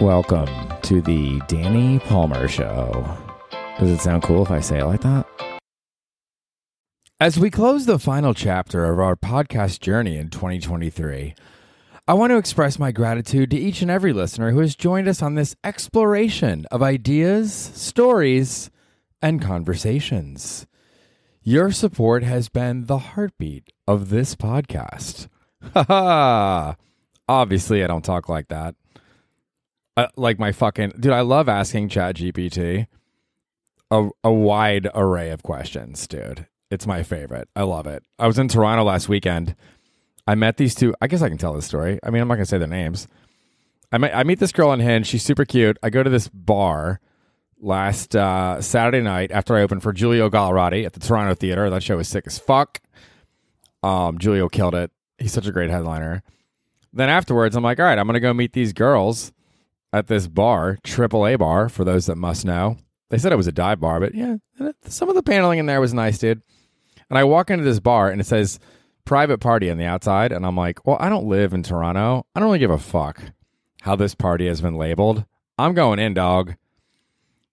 Welcome to the Danny Palmer Show. Does it sound cool if I say it like that? As we close the final chapter of our podcast journey in 2023, I want to express my gratitude to each and every listener who has joined us on this exploration of ideas, stories, and conversations. Your support has been the heartbeat of this podcast. Ha ha! Obviously, I don't talk like that. Like my fucking dude, I love asking ChatGPT a, a wide array of questions, dude. It's my favorite. I love it. I was in Toronto last weekend. I met these two. I guess I can tell this story. I mean, I'm not gonna say their names. I met, I meet this girl on Hinge. She's super cute. I go to this bar last uh, Saturday night after I opened for Giulio Gallerati at the Toronto Theater. That show was sick as fuck. Um, Giulio killed it. He's such a great headliner. Then afterwards, I'm like, all right, I'm gonna go meet these girls at this bar, AAA bar, for those that must know. They said it was a dive bar, but yeah, some of the paneling in there was nice, dude. And I walk into this bar and it says private party on the outside. And I'm like, well, I don't live in Toronto. I don't really give a fuck how this party has been labeled. I'm going in, dog.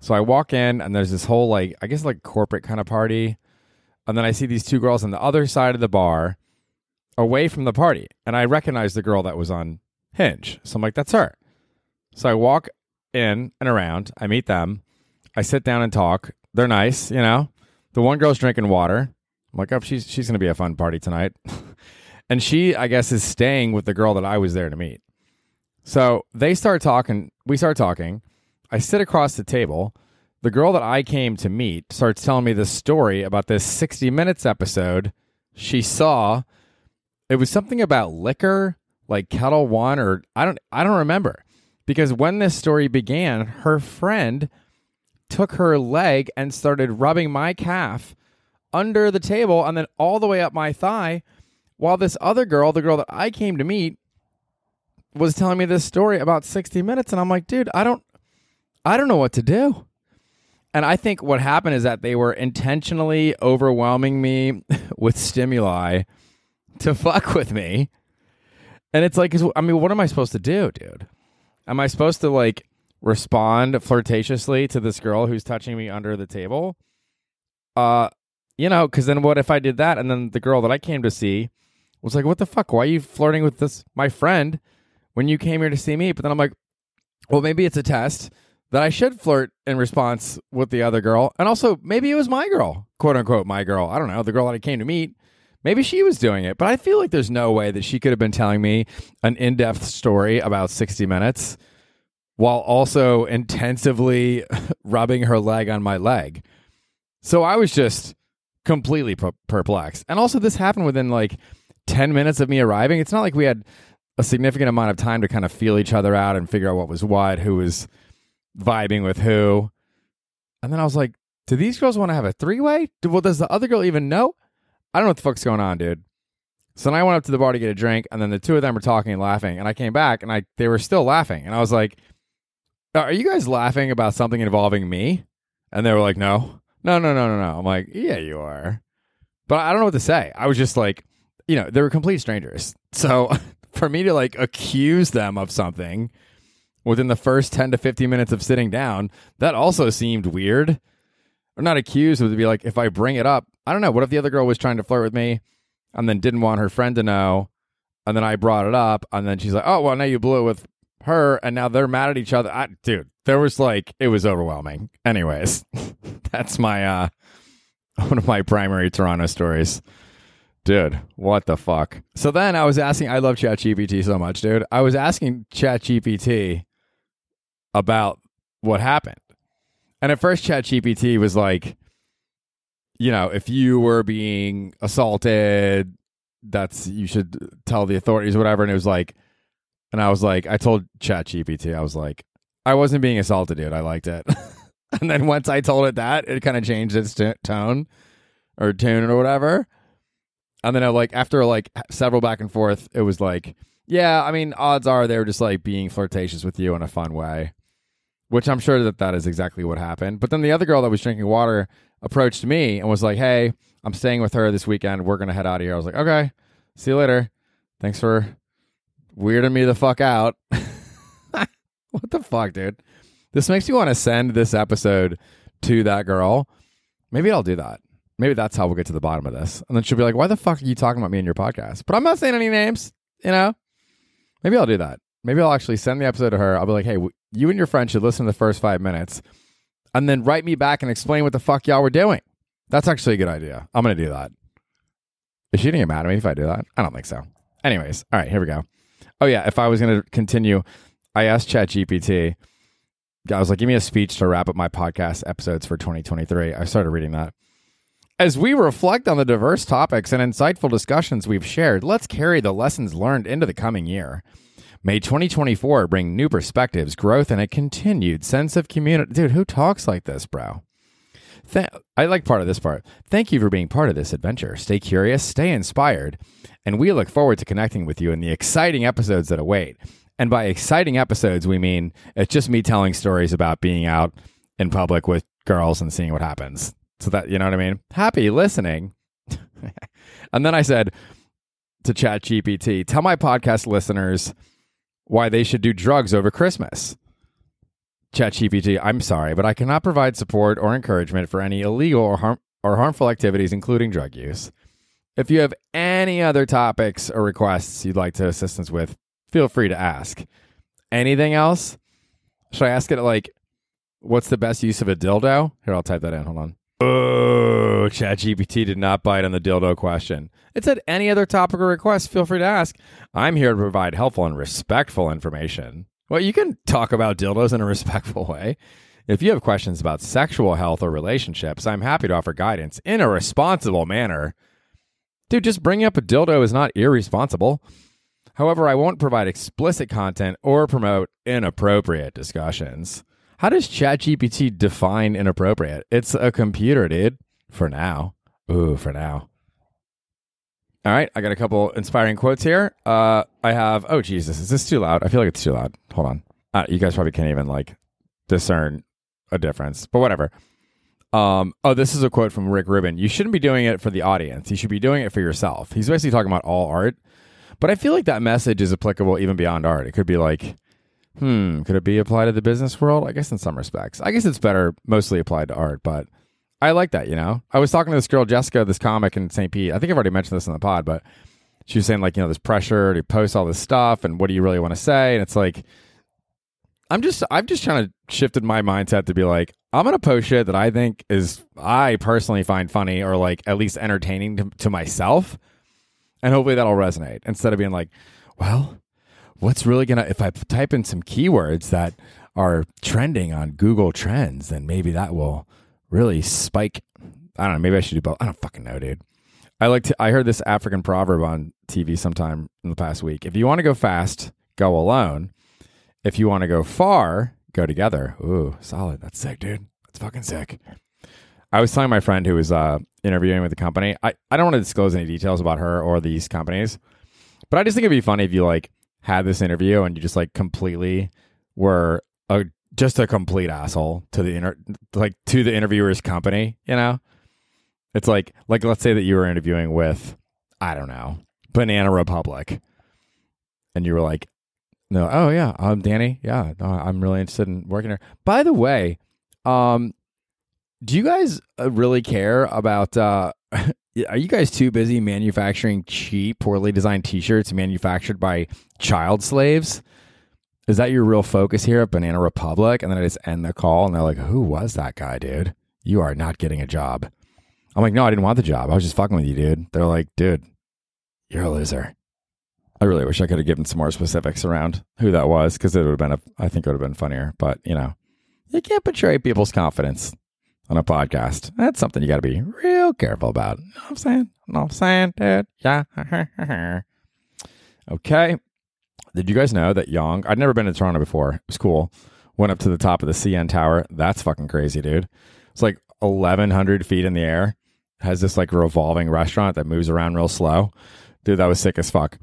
So I walk in and there's this whole, like, I guess, like corporate kind of party. And then I see these two girls on the other side of the bar away from the party. And I recognize the girl that was on Hinge. So I'm like, that's her. So I walk in and around. I meet them. I sit down and talk. They're nice, you know. The one girl's drinking water. I'm like, oh, she's she's gonna be a fun party tonight. and she, I guess, is staying with the girl that I was there to meet. So they start talking. We start talking. I sit across the table. The girl that I came to meet starts telling me the story about this 60 Minutes episode she saw. It was something about liquor, like Ketel One, or I don't, I don't remember because when this story began, her friend took her leg and started rubbing my calf under the table and then all the way up my thigh while this other girl, the girl that I came to meet, was telling me this story about 60 minutes and I'm like, dude, I don't I don't know what to do. And I think what happened is that they were intentionally overwhelming me with stimuli to fuck with me. And it's like, I mean, what am I supposed to do, dude? Am I supposed to like respond flirtatiously to this girl who's touching me under the table? Uh, you know, because then what if I did that and then the girl that I came to see was like, "What the fuck? Why are you flirting with this my friend when you came here to see me?" But then I'm like, "Well, maybe it's a test that I should flirt in response with the other girl, and also maybe it was my girl, quote unquote, my girl. I don't know, the girl that I came to meet." Maybe she was doing it, but I feel like there's no way that she could have been telling me an in depth story about 60 minutes while also intensively rubbing her leg on my leg. So I was just completely per- perplexed. And also, this happened within like 10 minutes of me arriving. It's not like we had a significant amount of time to kind of feel each other out and figure out what was what, who was vibing with who. And then I was like, do these girls want to have a three way? Well, does the other girl even know? I don't know what the fuck's going on, dude. So then I went up to the bar to get a drink, and then the two of them were talking and laughing, and I came back and I they were still laughing, and I was like, "Are you guys laughing about something involving me?" And they were like, "No, no, no, no, no, no." I'm like, "Yeah, you are," but I don't know what to say. I was just like, you know, they were complete strangers, so for me to like accuse them of something within the first ten to fifteen minutes of sitting down, that also seemed weird. Or not accused, it would be like if I bring it up, I don't know. What if the other girl was trying to flirt with me and then didn't want her friend to know? And then I brought it up, and then she's like, "Oh, well, now you blew it with her, and now they're mad at each other." I, dude, there was like it was overwhelming. Anyways, that's my uh one of my primary Toronto stories. Dude, what the fuck? So then I was asking, I love ChatGPT so much, dude. I was asking ChatGPT about what happened. And at first, ChatGPT was like, you know, if you were being assaulted, that's you should tell the authorities, whatever. And it was like, and I was like, I told ChatGPT, I was like, I wasn't being assaulted, dude. I liked it. and then once I told it that, it kind of changed its t- tone or tune or whatever. And then I like after like several back and forth, it was like, yeah, I mean, odds are they were just like being flirtatious with you in a fun way, which I'm sure that that is exactly what happened. But then the other girl that was drinking water approached me and was like, "Hey, I'm staying with her this weekend. We're gonna head out of here." I was like, "Okay, see you later. Thanks for weirding me the fuck out." what the fuck, dude? This makes me want to send this episode to that girl. Maybe I'll do that. Maybe that's how we'll get to the bottom of this. And then she'll be like, why the fuck are you talking about me in your podcast? But I'm not saying any names, you know? Maybe I'll do that. Maybe I'll actually send the episode to her. I'll be like, hey, you and your friend should listen to the first five minutes and then write me back and explain what the fuck y'all were doing. That's actually a good idea. I'm going to do that. Is she going to get mad at me if I do that? I don't think so. Anyways, all right, here we go. Oh, yeah. If I was going to continue, I asked ChatGPT, I was like, give me a speech to wrap up my podcast episodes for 2023. I started reading that. As we reflect on the diverse topics and insightful discussions we've shared, let's carry the lessons learned into the coming year. May 2024 bring new perspectives, growth, and a continued sense of community. Dude, who talks like this, bro? Th- I like part of this part. Thank you for being part of this adventure. Stay curious, stay inspired, and we look forward to connecting with you in the exciting episodes that await. And by exciting episodes, we mean it's just me telling stories about being out in public with girls and seeing what happens. So that, you know what I mean? Happy listening. and then I said to Chat GPT, tell my podcast listeners why they should do drugs over Christmas. ChatGPT, I'm sorry, but I cannot provide support or encouragement for any illegal or, harm- or harmful activities, including drug use. If you have any other topics or requests you'd like to assistance with, feel free to ask. Anything else? Should I ask it like, what's the best use of a dildo? Here, I'll type that in. Hold on. Oh, ChatGPT did not bite on the dildo question. It said any other topic or request, feel free to ask. I'm here to provide helpful and respectful information. Well, you can talk about dildos in a respectful way. If you have questions about sexual health or relationships, I'm happy to offer guidance in a responsible manner. Dude, just bringing up a dildo is not irresponsible. However, I won't provide explicit content or promote inappropriate discussions. How does ChatGPT define inappropriate? It's a computer, dude. For now. Ooh, for now. All right, I got a couple inspiring quotes here. Uh, I have. Oh Jesus, is this too loud? I feel like it's too loud. Hold on. Uh, you guys probably can't even like discern a difference, but whatever. Um, oh, this is a quote from Rick Rubin. You shouldn't be doing it for the audience. You should be doing it for yourself. He's basically talking about all art, but I feel like that message is applicable even beyond art. It could be like, hmm, could it be applied to the business world? I guess in some respects. I guess it's better mostly applied to art, but I like that, you know? I was talking to this girl, Jessica, this comic in St. Pete. I think I've already mentioned this in the pod, but she was saying, like, you know, this pressure to post all this stuff and what do you really want to say? And it's like, I'm just, I've just kind of shifted my mindset to be like, I'm going to post shit that I think is, I personally find funny or like at least entertaining to, to myself. And hopefully that'll resonate instead of being like, well, what's really going to, if I type in some keywords that are trending on Google Trends, then maybe that will really spike. I don't know. Maybe I should do both. I don't fucking know, dude. I like to. I heard this African proverb on TV sometime in the past week. If you want to go fast, go alone. If you want to go far, go together. Ooh, solid. That's sick, dude. That's fucking sick. I was telling my friend who was uh, interviewing with the company. I, I don't want to disclose any details about her or these companies, but I just think it'd be funny if you like had this interview and you just like completely were a just a complete asshole to the inter- like to the interviewer's company, you know? It's like like let's say that you were interviewing with I don't know, Banana Republic. And you were like, "No, oh yeah, I'm Danny. Yeah, I'm really interested in working here." By the way, um do you guys uh, really care about uh are you guys too busy manufacturing cheap, poorly designed t-shirts manufactured by child slaves? is that your real focus here at Banana Republic? And then I just end the call and they're like, who was that guy, dude? You are not getting a job. I'm like, no, I didn't want the job. I was just fucking with you, dude. They're like, dude, you're a loser. I really wish I could have given some more specifics around who that was because it would have been, a, I think it would have been funnier. But, you know, you can't betray people's confidence on a podcast. That's something you got to be real careful about. You know what I'm saying? You know what I'm saying, dude? Yeah. okay. Did you guys know that Yonge? I'd never been to Toronto before. It was cool. Went up to the top of the CN Tower. That's fucking crazy, dude. It's like 1,100 feet in the air. has this like revolving restaurant that moves around real slow. Dude, that was sick as fuck.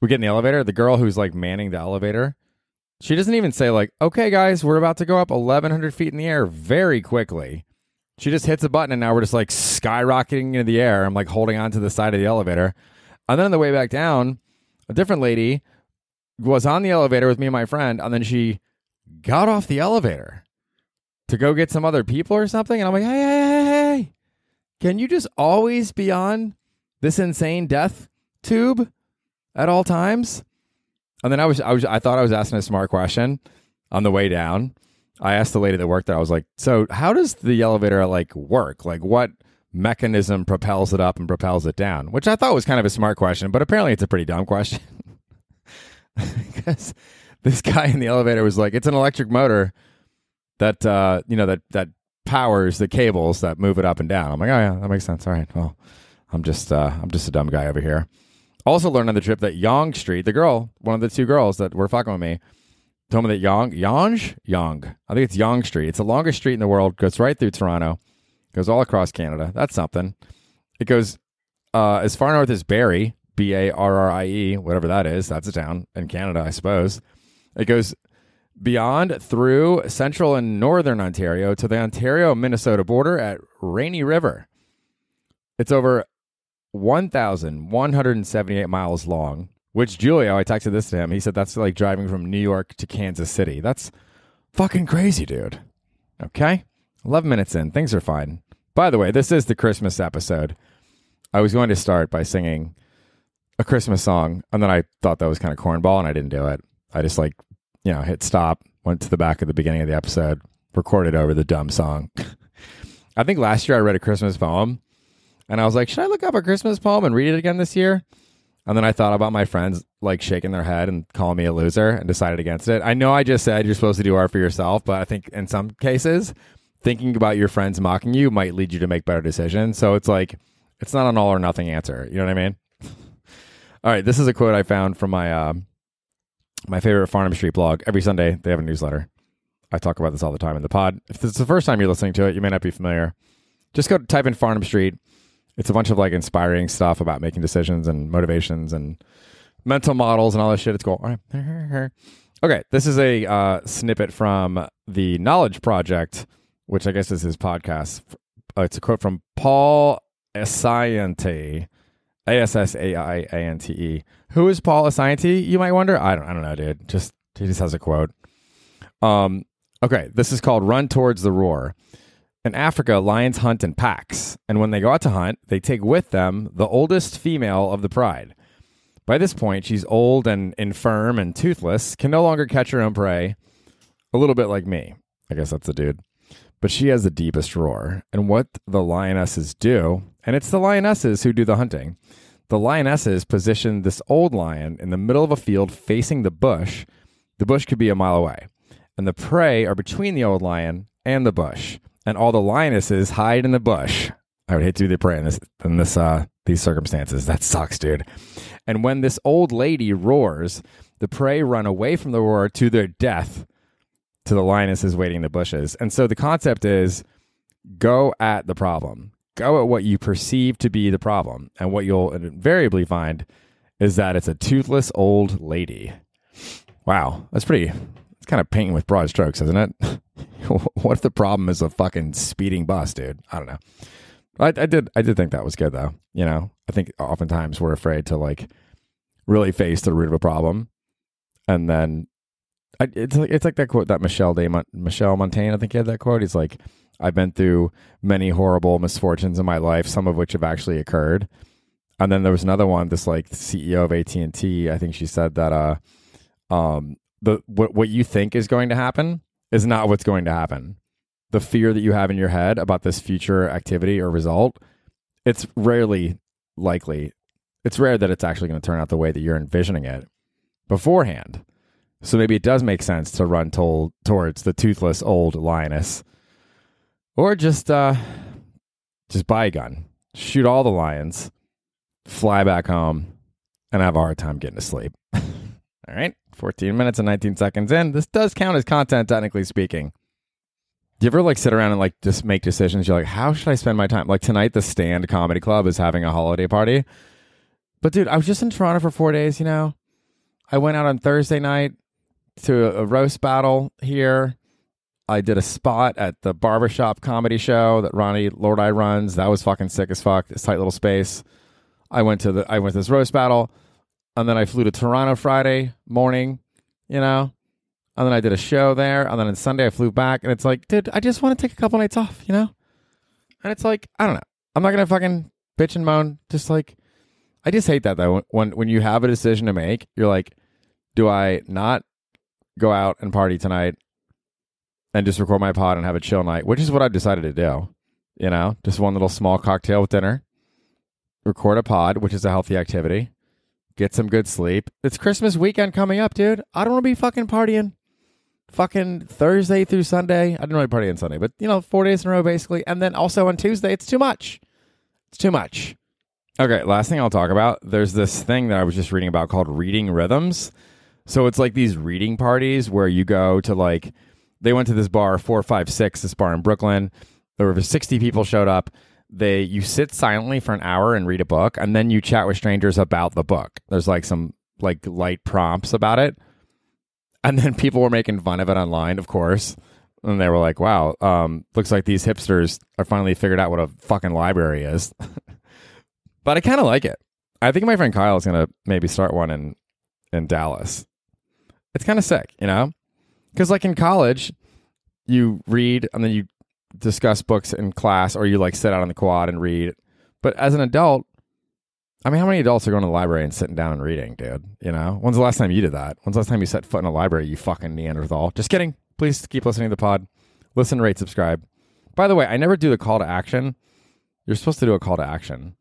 We get in the elevator. The girl who's like manning the elevator, she doesn't even say like, "Okay, guys, we're about to go up 1,100 feet in the air very quickly." She just hits a button, and now we're just like skyrocketing into the air. I'm like holding on to the side of the elevator, and then on the way back down, a different lady was on the elevator with me and my friend, and then she got off the elevator to go get some other people or something. And I'm like, hey, hey, hey, hey, can you just always be on this insane death tube at all times? And then I was, I was, I thought I was asking a smart question on the way down. I asked the lady that worked there. I was like, "So, how does the elevator like work? Like, what mechanism propels it up and propels it down?" Which I thought was kind of a smart question, but apparently it's a pretty dumb question because this guy in the elevator was like, "It's an electric motor that uh, you know that that powers the cables that move it up and down." I'm like, "Oh yeah, that makes sense. All right, well, I'm just uh, I'm just a dumb guy over here." Also learned on the trip that Yonge Street, the girl, one of the two girls that were fucking with me, told me that Yonge, Yonge, Yonge, I think it's Yonge Street. It's the longest street in the world. Goes right through Toronto, goes all across Canada. That's something. It goes uh, as far north as Barrie, B A R R I E, whatever that is. That's a town in Canada, I suppose. It goes beyond through central and northern Ontario to the Ontario Minnesota border at Rainy River. It's over 1,178 miles long, which Julio, I texted this to him. He said that's like driving from New York to Kansas City. That's fucking crazy, dude. Okay. 11 minutes in. Things are fine. By the way, this is the Christmas episode. I was going to start by singing a Christmas song, and then I thought that was kind of cornball, and I didn't do it. I just like, you know, hit stop, went to the back of the beginning of the episode, recorded over the dumb song. I think last year I read a Christmas poem, and I was like, should I look up a Christmas poem and read it again this year? And then I thought about my friends like shaking their head and calling me a loser and decided against it. I know I just said you're supposed to do art for yourself, but I think in some cases, thinking about your friends mocking you might lead you to make better decisions. So it's like, it's not an all or nothing answer. You know what I mean? all right. This is a quote I found from my, uh, my favorite Farnam Street blog. Every Sunday, they have a newsletter. I talk about this all the time in the pod. If it's the first time you're listening to it, you may not be familiar. Just go type in Farnam Street it's a bunch of like inspiring stuff about making decisions and motivations and mental models and all this shit. It's cool. All right. Okay, this is a uh, snippet from the Knowledge Project, which I guess is his podcast. Uh, it's a quote from Paul Assaiante, A S S A I A N T E. Who is Paul Assaiante? You might wonder. I don't. I don't know, dude. Just he just has a quote. Um. Okay, this is called "Run Towards the Roar." In Africa, lions hunt in packs, and when they go out to hunt, they take with them the oldest female of the pride. By this point, she's old and infirm and toothless, can no longer catch her own prey. A little bit like me. I guess that's the dude. But she has the deepest roar. And what the lionesses do, and it's the lionesses who do the hunting, the lionesses position this old lion in the middle of a field facing the bush. The bush could be a mile away. And the prey are between the old lion and the bush and all the lionesses hide in the bush. I would hate to be the prey in this in this uh these circumstances. That sucks, dude. And when this old lady roars, the prey run away from the roar to their death to the lionesses waiting in the bushes. And so the concept is go at the problem. Go at what you perceive to be the problem. And what you'll invariably find is that it's a toothless old lady. Wow, that's pretty it's kind of painting with broad strokes, isn't it? what if the problem is a fucking speeding bus, dude? I don't know. I, I did I did think that was good though. You know, I think oftentimes we're afraid to like really face the root of a problem, and then I, it's like it's like that quote that Michelle Mon- Michel Montaigne. I think he had that quote. He's like, "I've been through many horrible misfortunes in my life, some of which have actually occurred." And then there was another one. This like CEO of AT and T. I think she said that uh, um, the what what you think is going to happen is not what's going to happen. The fear that you have in your head about this future activity or result, it's rarely likely. It's rare that it's actually going to turn out the way that you're envisioning it beforehand. So maybe it does make sense to run towards the toothless old lioness, or just uh, just buy a gun, shoot all the lions, fly back home, and have a hard time getting to sleep. all right. 14 minutes and 19 seconds in. This does count as content, technically speaking. Do you ever like sit around and like just make decisions? You're like, how should I spend my time? Like tonight, the Stand Comedy Club is having a holiday party. But dude, I was just in Toronto for four days, you know? I went out on Thursday night to a roast battle here. I did a spot at the barbershop comedy show that Ronnie Lordi runs. That was fucking sick as fuck. This tight little space. I went to the I went to this roast battle and then I flew to Toronto Friday morning. You know, and then I did a show there, and then on Sunday I flew back, and it's like, dude, I just want to take a couple nights off, you know? And it's like, I don't know. I'm not gonna fucking bitch and moan. Just like, I just hate that though. When when you have a decision to make, you're like, do I not go out and party tonight and just record my pod and have a chill night, which is what I've decided to do. You know, just one little small cocktail with dinner, record a pod, which is a healthy activity, get some good sleep. It's Christmas weekend coming up, dude. I don't want to be fucking partying fucking Thursday through Sunday. I didn't really party on Sunday, but you know, four days in a row basically. And then also on Tuesday, it's too much. It's too much. Okay, last thing I'll talk about. There's this thing that I was just reading about called reading rhythms. So it's like these reading parties where you go to like they went to this bar, four five six, this bar in Brooklyn. There were sixty people showed up. They you sit silently for an hour and read a book, and then you chat with strangers about the book. There's like some like light prompts about it, and then people were making fun of it online, of course. And they were like, "Wow, um, looks like these hipsters are finally figured out what a fucking library is." but I kind of like it. I think my friend Kyle is gonna maybe start one in in Dallas. It's kind of sick, you know? Because, like in college, you read and then you discuss books in class or you like sit out on the quad and read. But as an adult, I mean, how many adults are going to the library and sitting down and reading, dude? You know? When's the last time you did that? When's the last time you set foot in a library, you fucking Neanderthal? Just kidding. Please keep listening to the pod. Listen, rate, subscribe. By the way, I never do the call to action. You're supposed to do a call to action.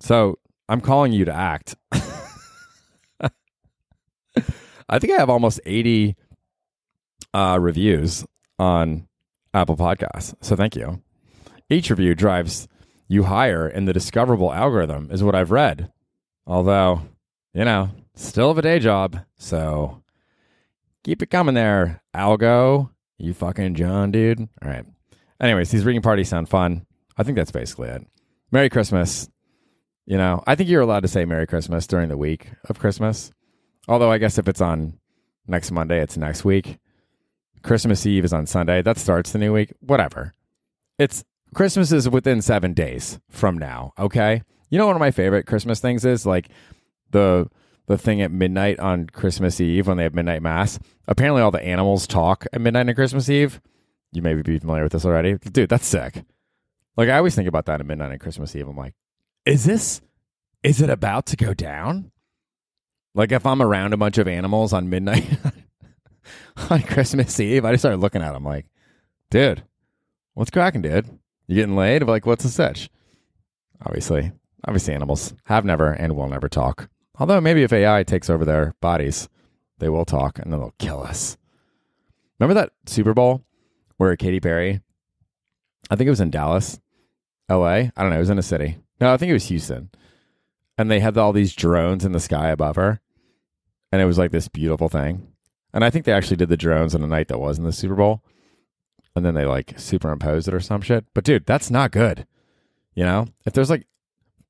So I'm calling you to act. I think I have almost 80 uh, reviews on Apple Podcasts. So thank you. Each review drives you higher in the discoverable algorithm, is what I've read. Although, you know, still have a day job. So keep it coming there, Algo. You fucking John, dude. All right. Anyways, these reading parties sound fun. I think that's basically it. Merry Christmas. You know, I think you're allowed to say Merry Christmas during the week of Christmas. Although I guess if it's on next Monday, it's next week. Christmas Eve is on Sunday. That starts the new week. Whatever. It's Christmas is within seven days from now. Okay. You know, one of my favorite Christmas things is like the the thing at midnight on Christmas Eve when they have midnight mass. Apparently, all the animals talk at midnight on Christmas Eve. You may be familiar with this already, dude. That's sick. Like I always think about that at midnight on Christmas Eve. I'm like, is this? Is it about to go down? Like if I'm around a bunch of animals on midnight on Christmas Eve, I just started looking at them like, dude, what's cracking, dude? You getting laid? Like, what's the sitch? Obviously, obviously, animals have never and will never talk. Although maybe if AI takes over their bodies, they will talk and then they'll kill us. Remember that Super Bowl where Katy Perry, I think it was in Dallas, LA. I don't know. It was in a city. No, I think it was Houston. And they had all these drones in the sky above her and it was like this beautiful thing. And I think they actually did the drones on a night that was in the Super Bowl, and then they like superimposed it or some shit. But dude, that's not good. You know, if there's like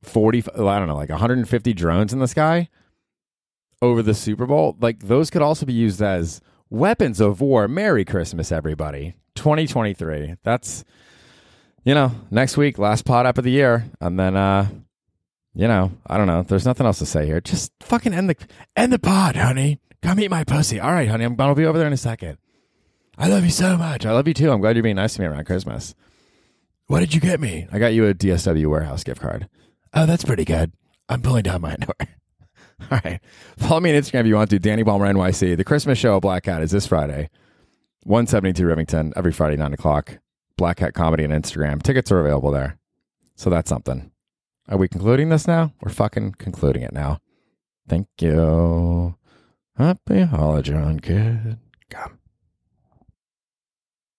forty, I don't know, like 150 drones in the sky over the Super Bowl, like those could also be used as weapons of war. Merry Christmas, everybody. 2023. That's you know, next week, last pot up of the year, and then uh you know, I don't know. There's nothing else to say here. Just fucking end the end the pod, honey. Come eat my pussy. All right, honey. I'm gonna be over there in a second. I love you so much. I love you too. I'm glad you're being nice to me around Christmas. What did you get me? I got you a DSW warehouse gift card. Oh, that's pretty good. I'm pulling down my underwear. All right. Follow me on Instagram if you want to. Danny Palmer NYC. The Christmas show Black Cat is this Friday. 172 Rivington every Friday, 9 o'clock. Black Cat Comedy on Instagram. Tickets are available there. So that's something. Are we concluding this now? We're fucking concluding it now. Thank you. Happy holiday, kid. Come.